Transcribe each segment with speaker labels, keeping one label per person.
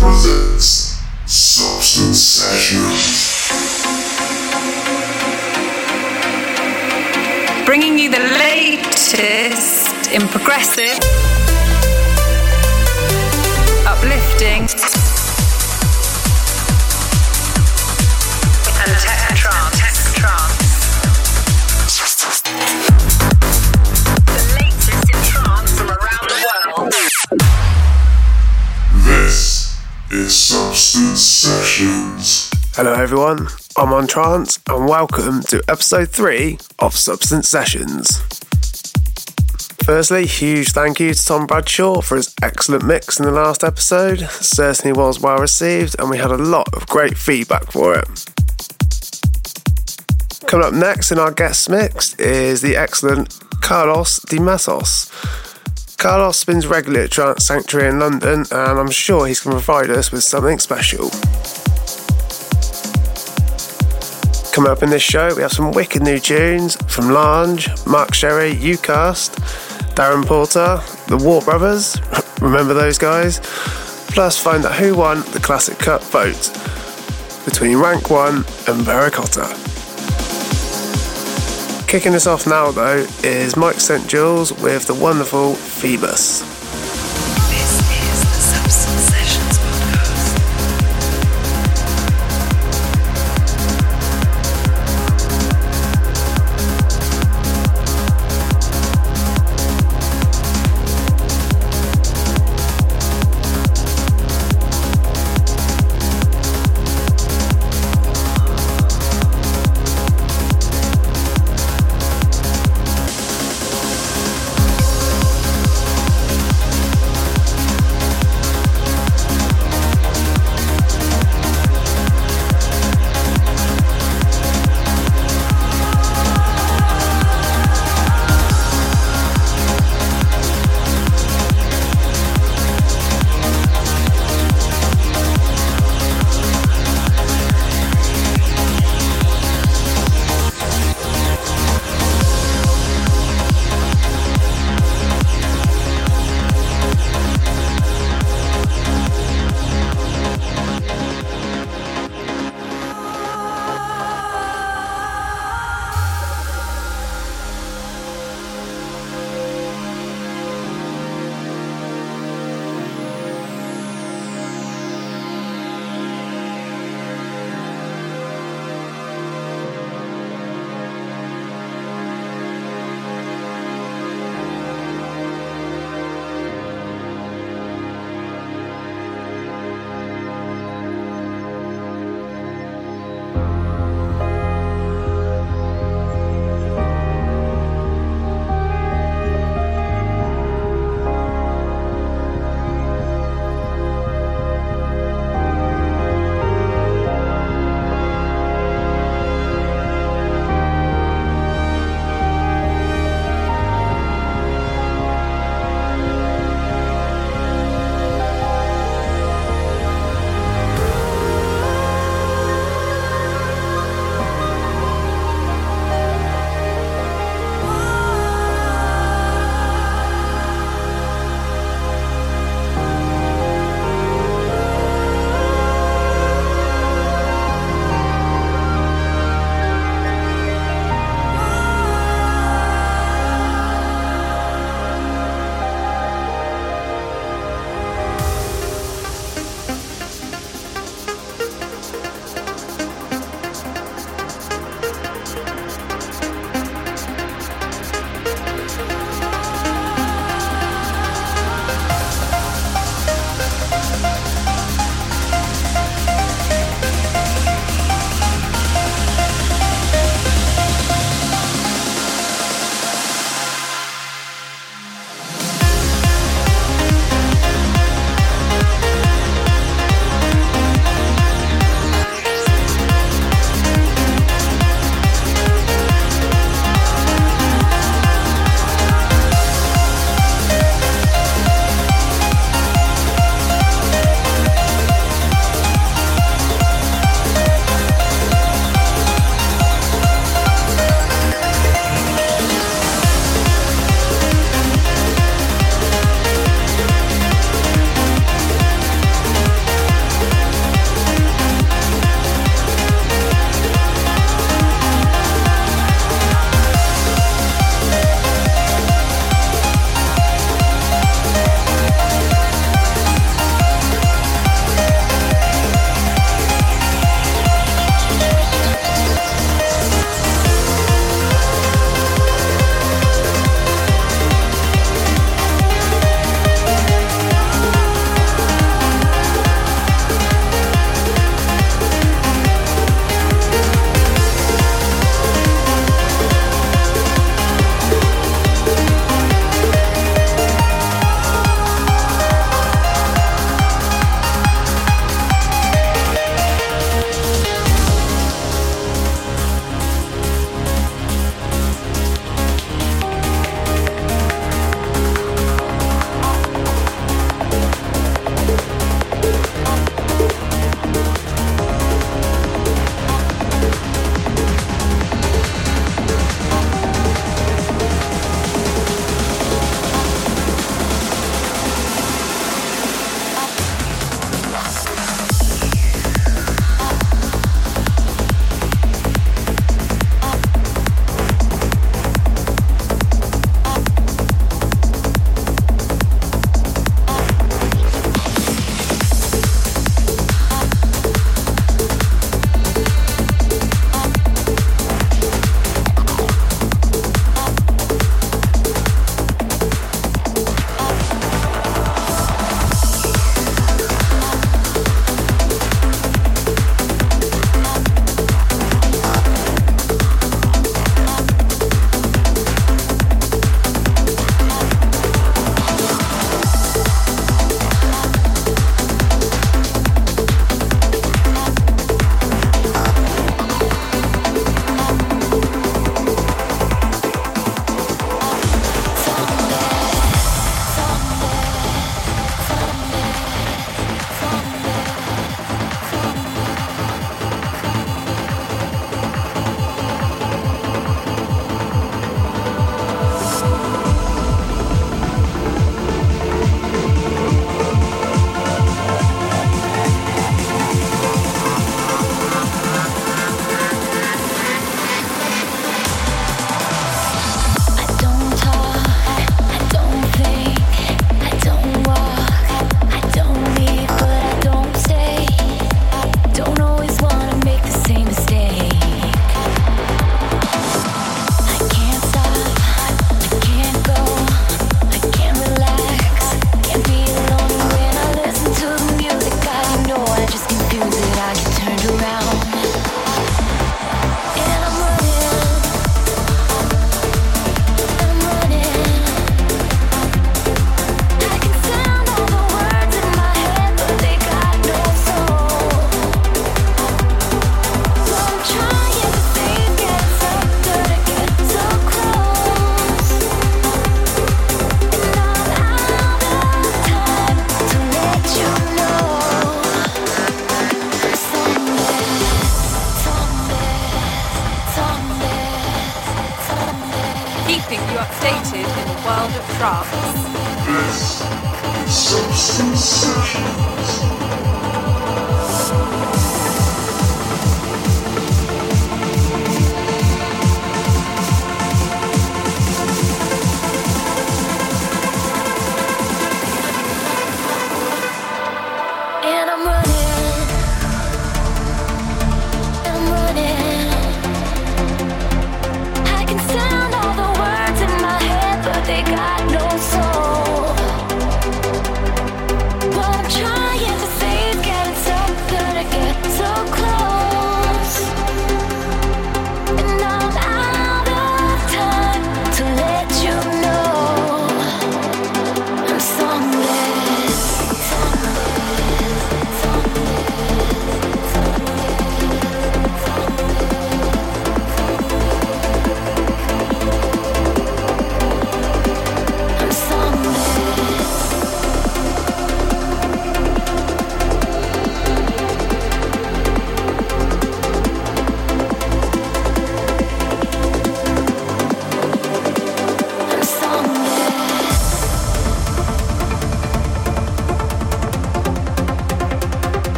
Speaker 1: presents Substance Sessions.
Speaker 2: Bringing you the latest in progressive, uplifting,
Speaker 3: Hello, everyone. I'm on trance, and welcome to episode three of Substance Sessions. Firstly, huge thank you to Tom Bradshaw for his excellent mix in the last episode. Certainly was well received, and we had a lot of great feedback for it. Coming up next in our guest mix is the excellent Carlos Di Matos. Carlos spins regularly at Trance Sanctuary in London, and I'm sure he's going to provide us with something special. Coming up in this show, we have some wicked new tunes from Lange, Mark Sherry, Ucast, Darren Porter, the Warp Brothers, remember those guys? Plus, find out who won the Classic Cut vote between Rank 1 and Vericotta. Kicking us off now, though, is Mike St. Jules with the wonderful Phoebus.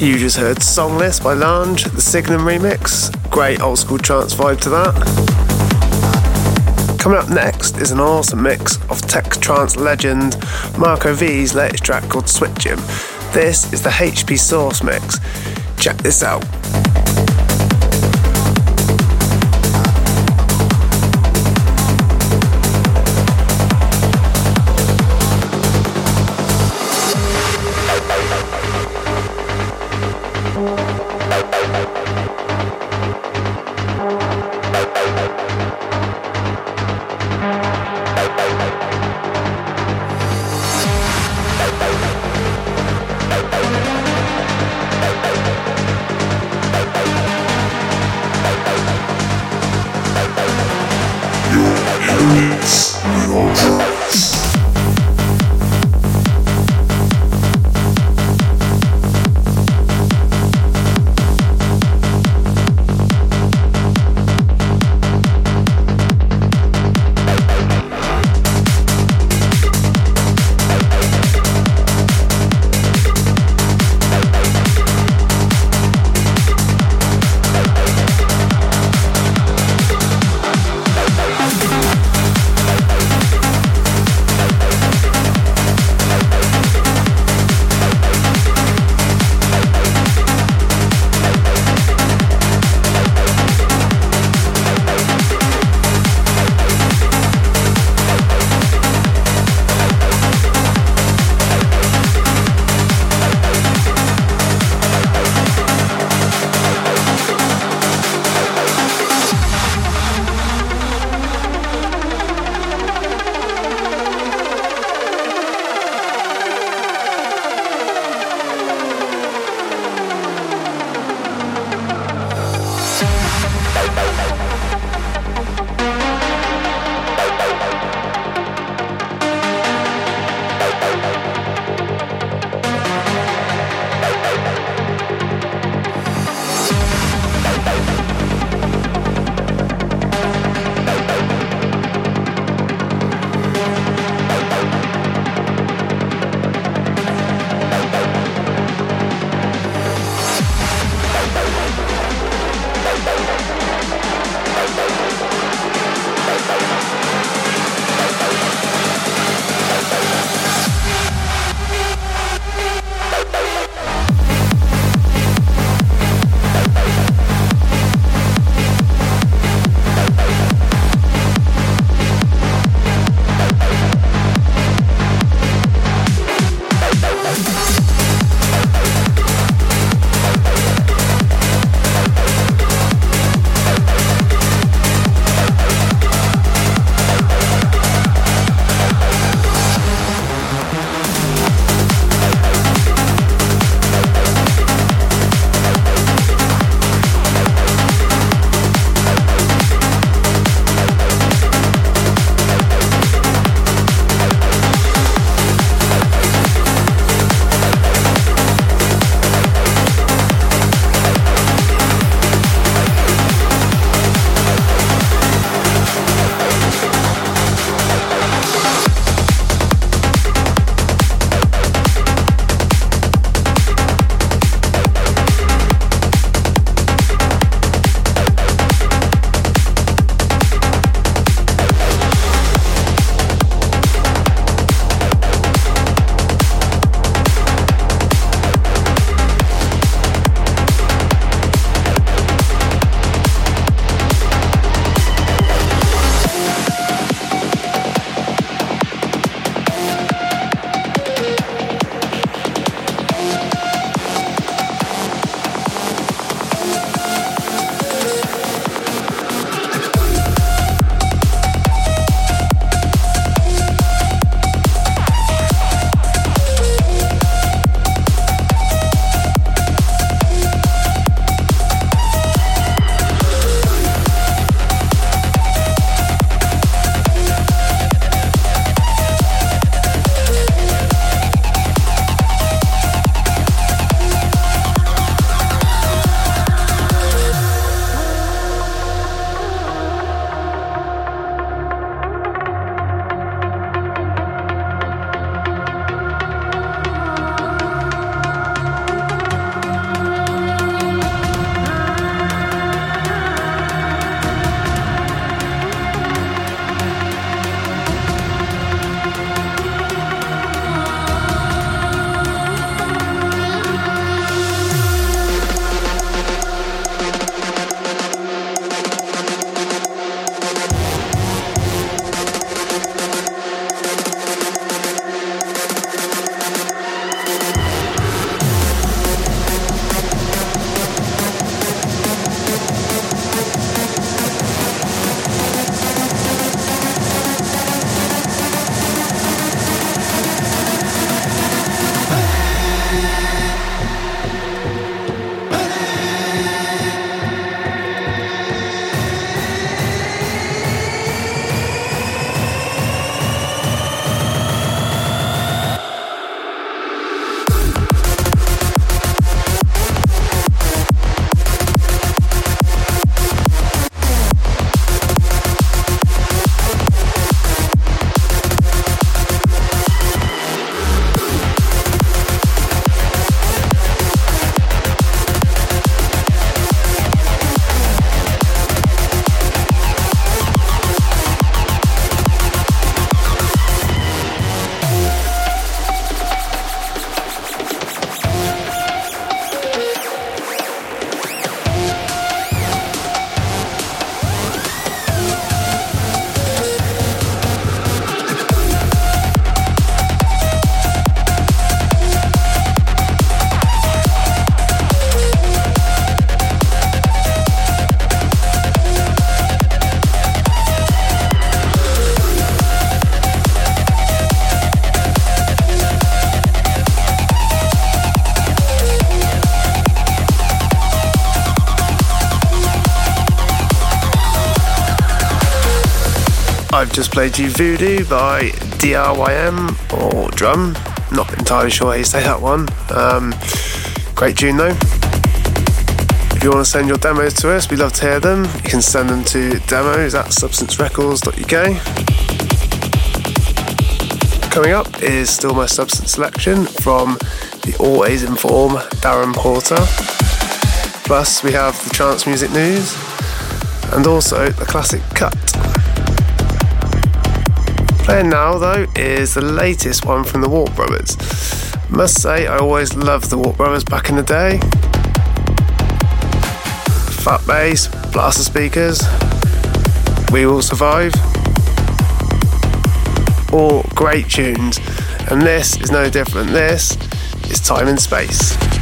Speaker 4: You
Speaker 3: just heard Songless by Lange, the Signum remix. Great old school trance vibe to that. Coming up next is an awesome mix of tech trance legend Marco V's latest track called Switch Him. This is the HP Source mix. Check this out. Played you Voodoo by DRYM or Drum. Not entirely sure how you say that one. Um, great tune though. If you want to send your demos to us, we'd love to hear them. You can send them to demos at substancerecords.uk. Coming up is still my substance selection from the always inform Darren Porter. Plus, we have the trance music news and also the classic cut. Playing now, though, is the latest one from the Warp Brothers. Must say, I always loved the Warp Brothers back in the day. Phatt Bass, blaster speakers, We Will Survive. All great tunes, and this is no different. This is Time and Space.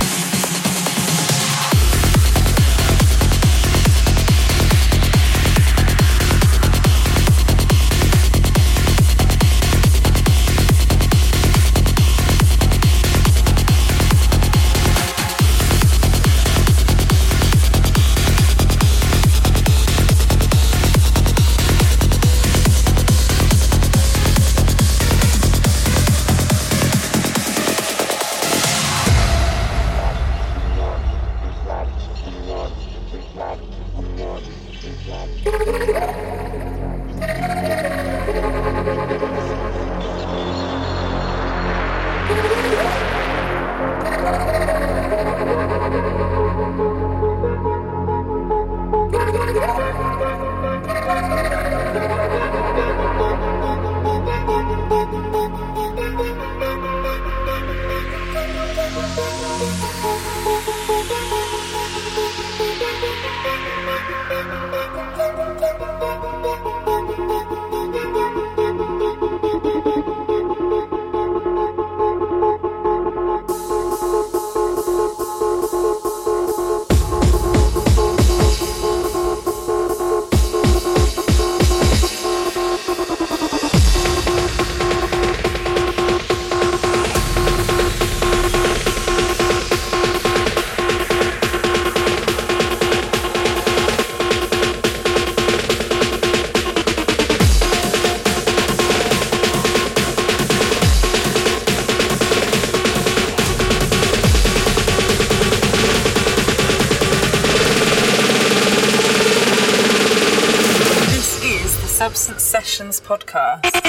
Speaker 2: Podcast.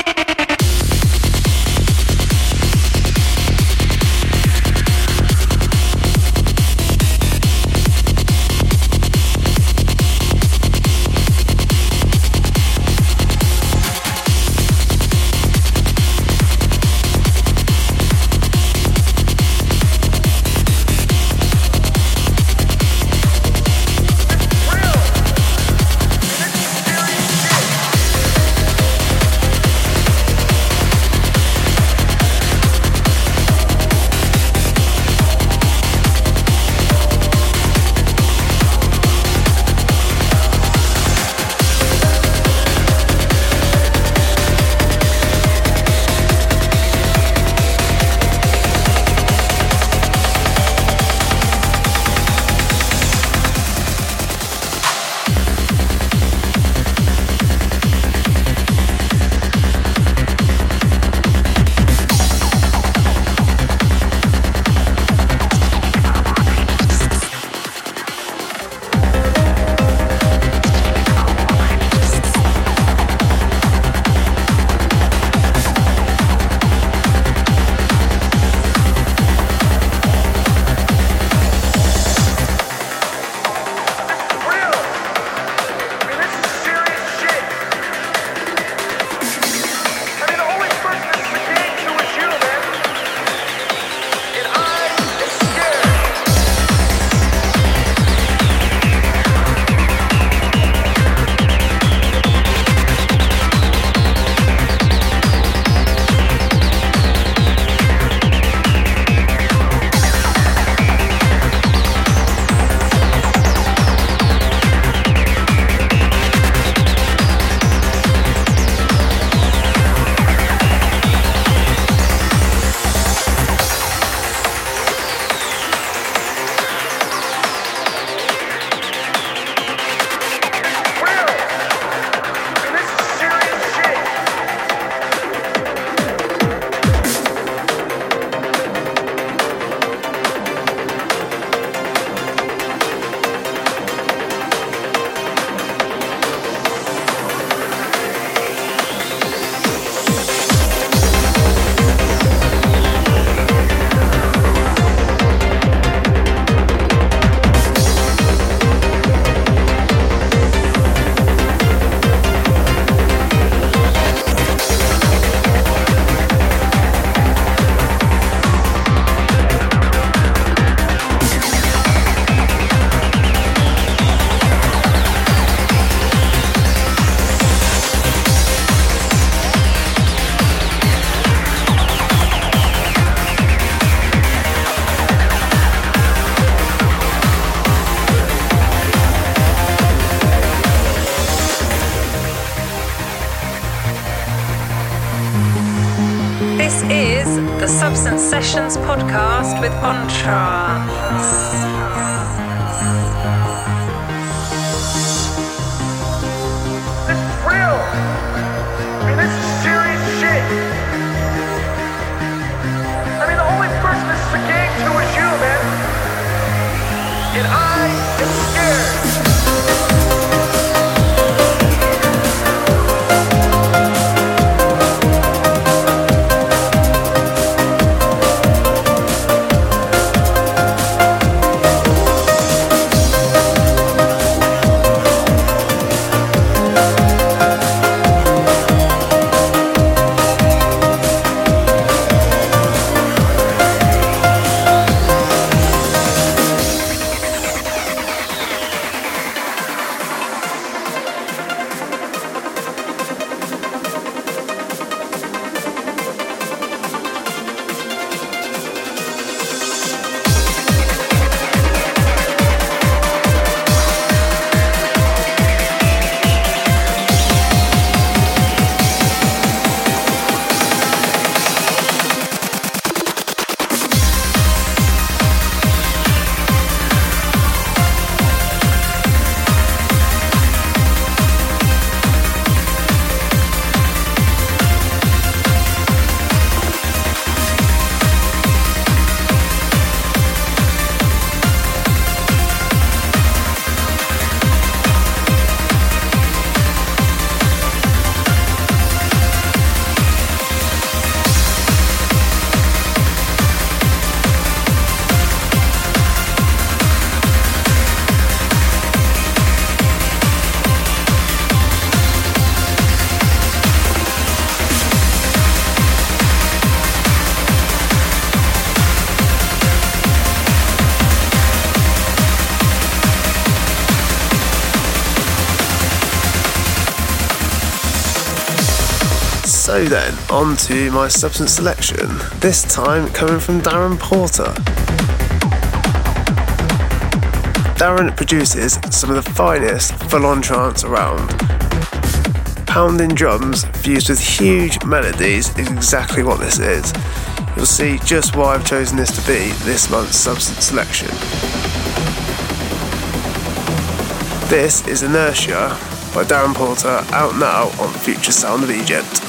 Speaker 5: And I am scared.
Speaker 3: So then, on to my substance selection. This time coming from Darren Porter. Darren produces some of the finest full on trance around. Pounding drums fused with huge melodies is exactly what this is. You'll see just why I've chosen this to be this month's substance selection. This is Inertia by Darren Porter, out now on the Future Sound of Egypt.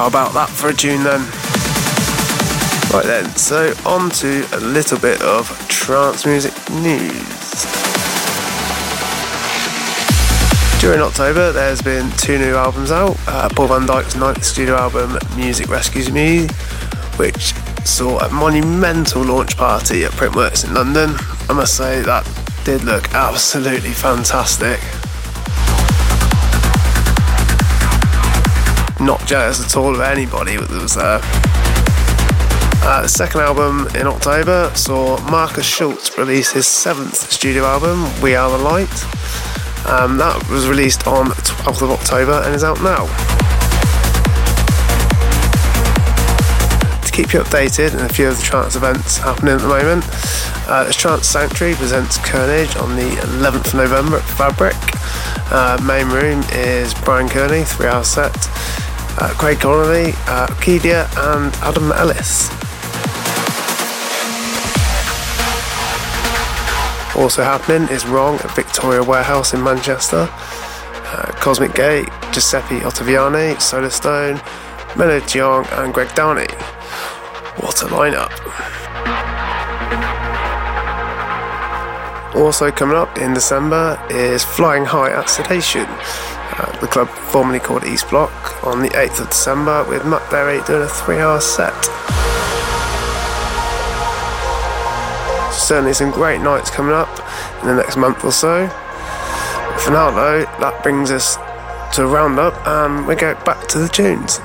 Speaker 3: How about that for a tune then? Right then, so on to a little bit of trance music news. During October, there's been two new albums out. Uh, Paul van Dyk's ninth studio album, Music Rescues Me, which saw a monumental launch party at Printworks in London. I must say that did look absolutely fantastic. Not jealous at all of anybody that was there. Uh, the second album in October saw Markus Schulz release his seventh studio album, We Are the Light. Um, that was released on 12th of October and is out now. To keep you updated on a few of the trance events happening at the moment, uh, the Trance Sanctuary presents Carnage on the 11th of November at Fabric. Uh, main room is Brian Kearney, three hour set, uh, Craig Connelly, uh, Kedia, and Adam Ellis. Also happening is Wrong at Victoria Warehouse in Manchester. Uh, Cosmic Gate, Giuseppe Ottaviani, Solarstone, Melo Jiang, and Greg Downey. What a lineup! Also coming up in December is Flying High at Sedation, uh, the club formerly called East Block, on the 8th of December with Matt Berry doing a three hour set. certainly some great nights coming up in the next month or so. For now, though, that brings us to a roundup and we go back to the tunes.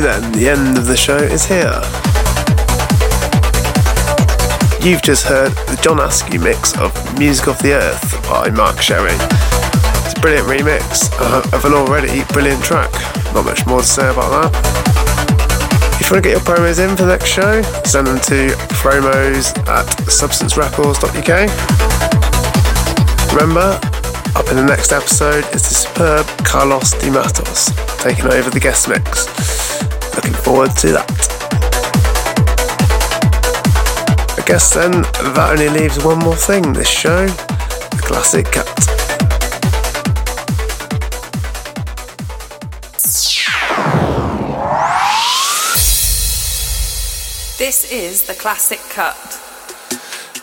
Speaker 3: Then, the end of the show is here. You've just heard the John Askew mix of Music of the Earth by Mark Sherry. It's a brilliant remix uh, of an already brilliant track. Not much more to say about that. If you want to get your promos in for the next show, send them to promos at substancerecords.uk. Remember, up in the next episode is the superb Carlos Di Matos taking over the guest mix. Looking forward to that. I guess then that only leaves one more thing this show the classic cut.
Speaker 6: This is the classic cut.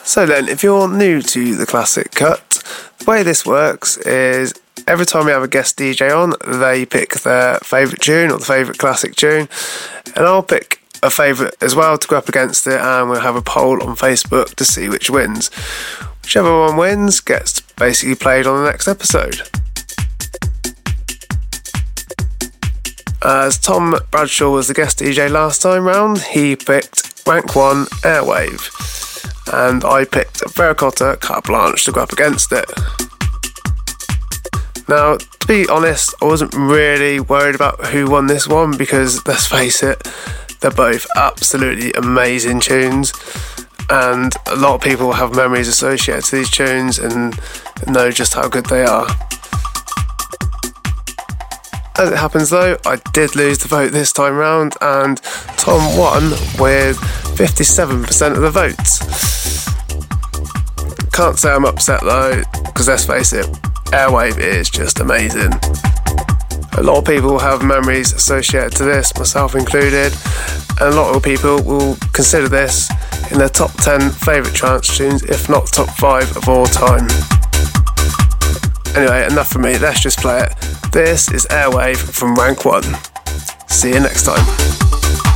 Speaker 3: So then, if you're new to the classic cut, the way this works is every time we have a guest DJ on, they pick their favourite tune or the favourite classic tune, and I'll pick a favourite as well to go up against it, and we'll have a poll on Facebook to see which wins. Whichever one wins gets basically played on the next episode. As Tom Bradshaw was the guest DJ last time round, he picked Rank 1 Airwave, and I picked Veracocha Carte Blanche to go up against it. Now, to be honest, I wasn't really worried about who won this one because, let's face it, They're both absolutely amazing tunes, and a lot of people have memories associated to these tunes and know just how good they are. As it happens though, I did lose the vote this time round, and Tom won with 57% of the votes. Can't say I'm upset though, because let's face it, Airwave is just amazing. A lot of people have memories associated to this, myself included, and a lot of people will consider this in their top 10 favourite trance tunes, if not top 5 of all time. Anyway, enough for me, let's just play it. This is Airwave from Rank 1. See you next time.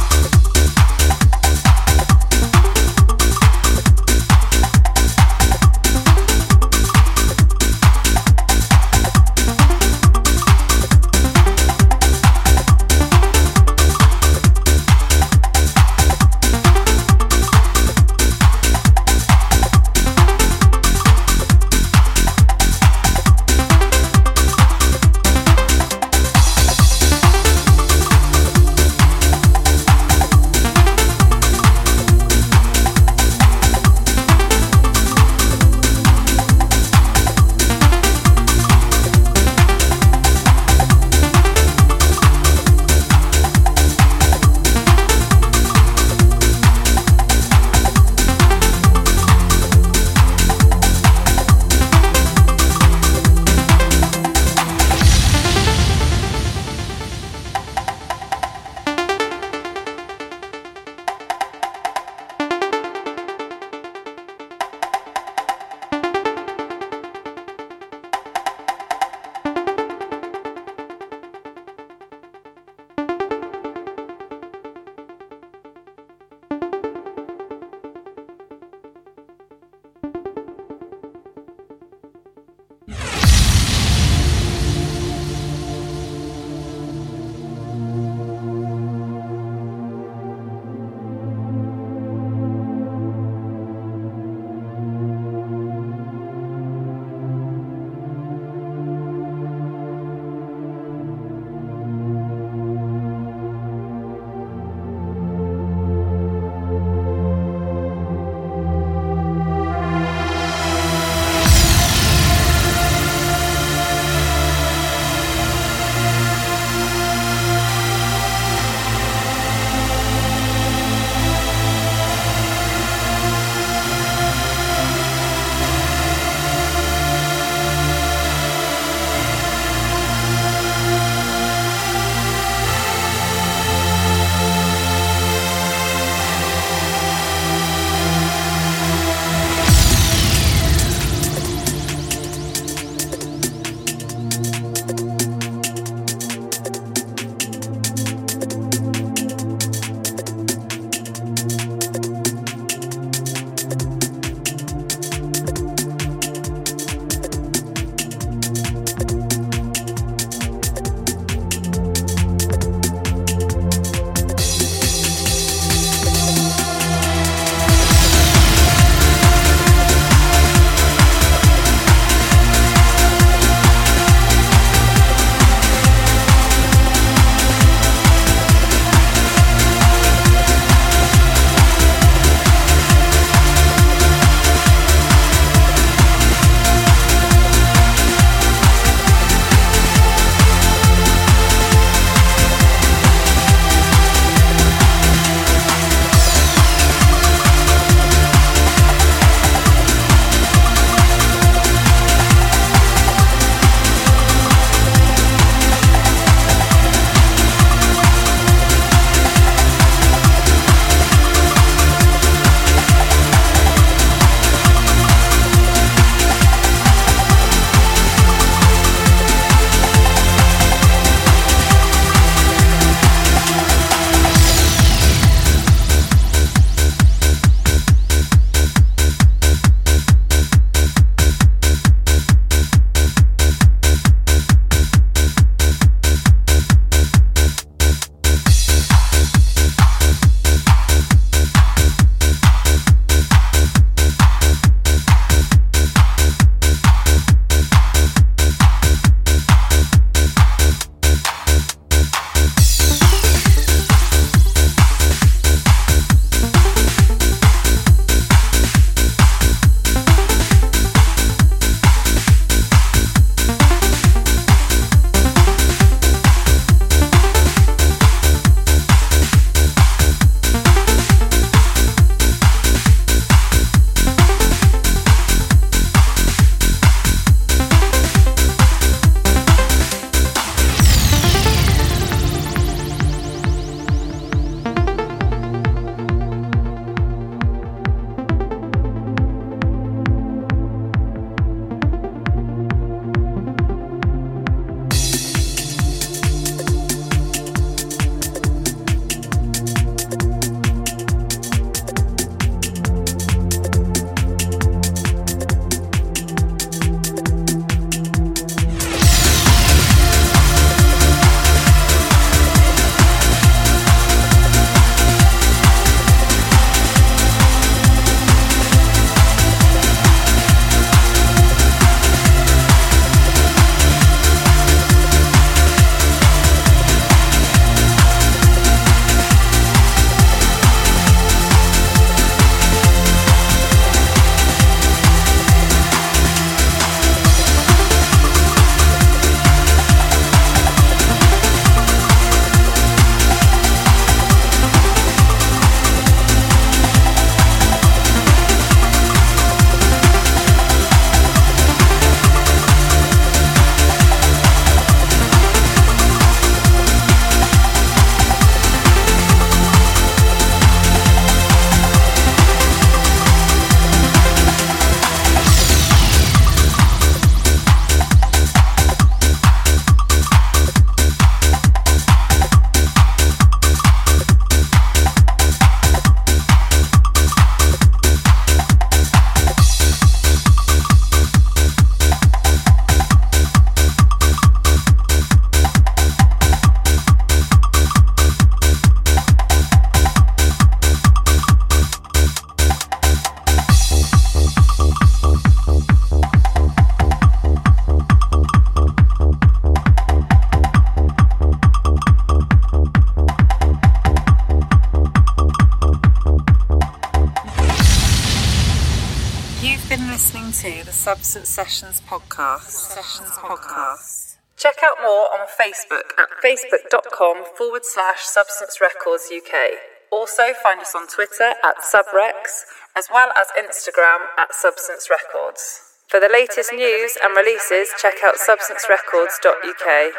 Speaker 2: Sessions podcast. Sessions podcast. Check out more on Facebook at facebook.com forward slash Substance Records UK. Also find us on Twitter at Subrex, as well as Instagram at Substance Records. For the latest news and releases, check out substancerecords.uk.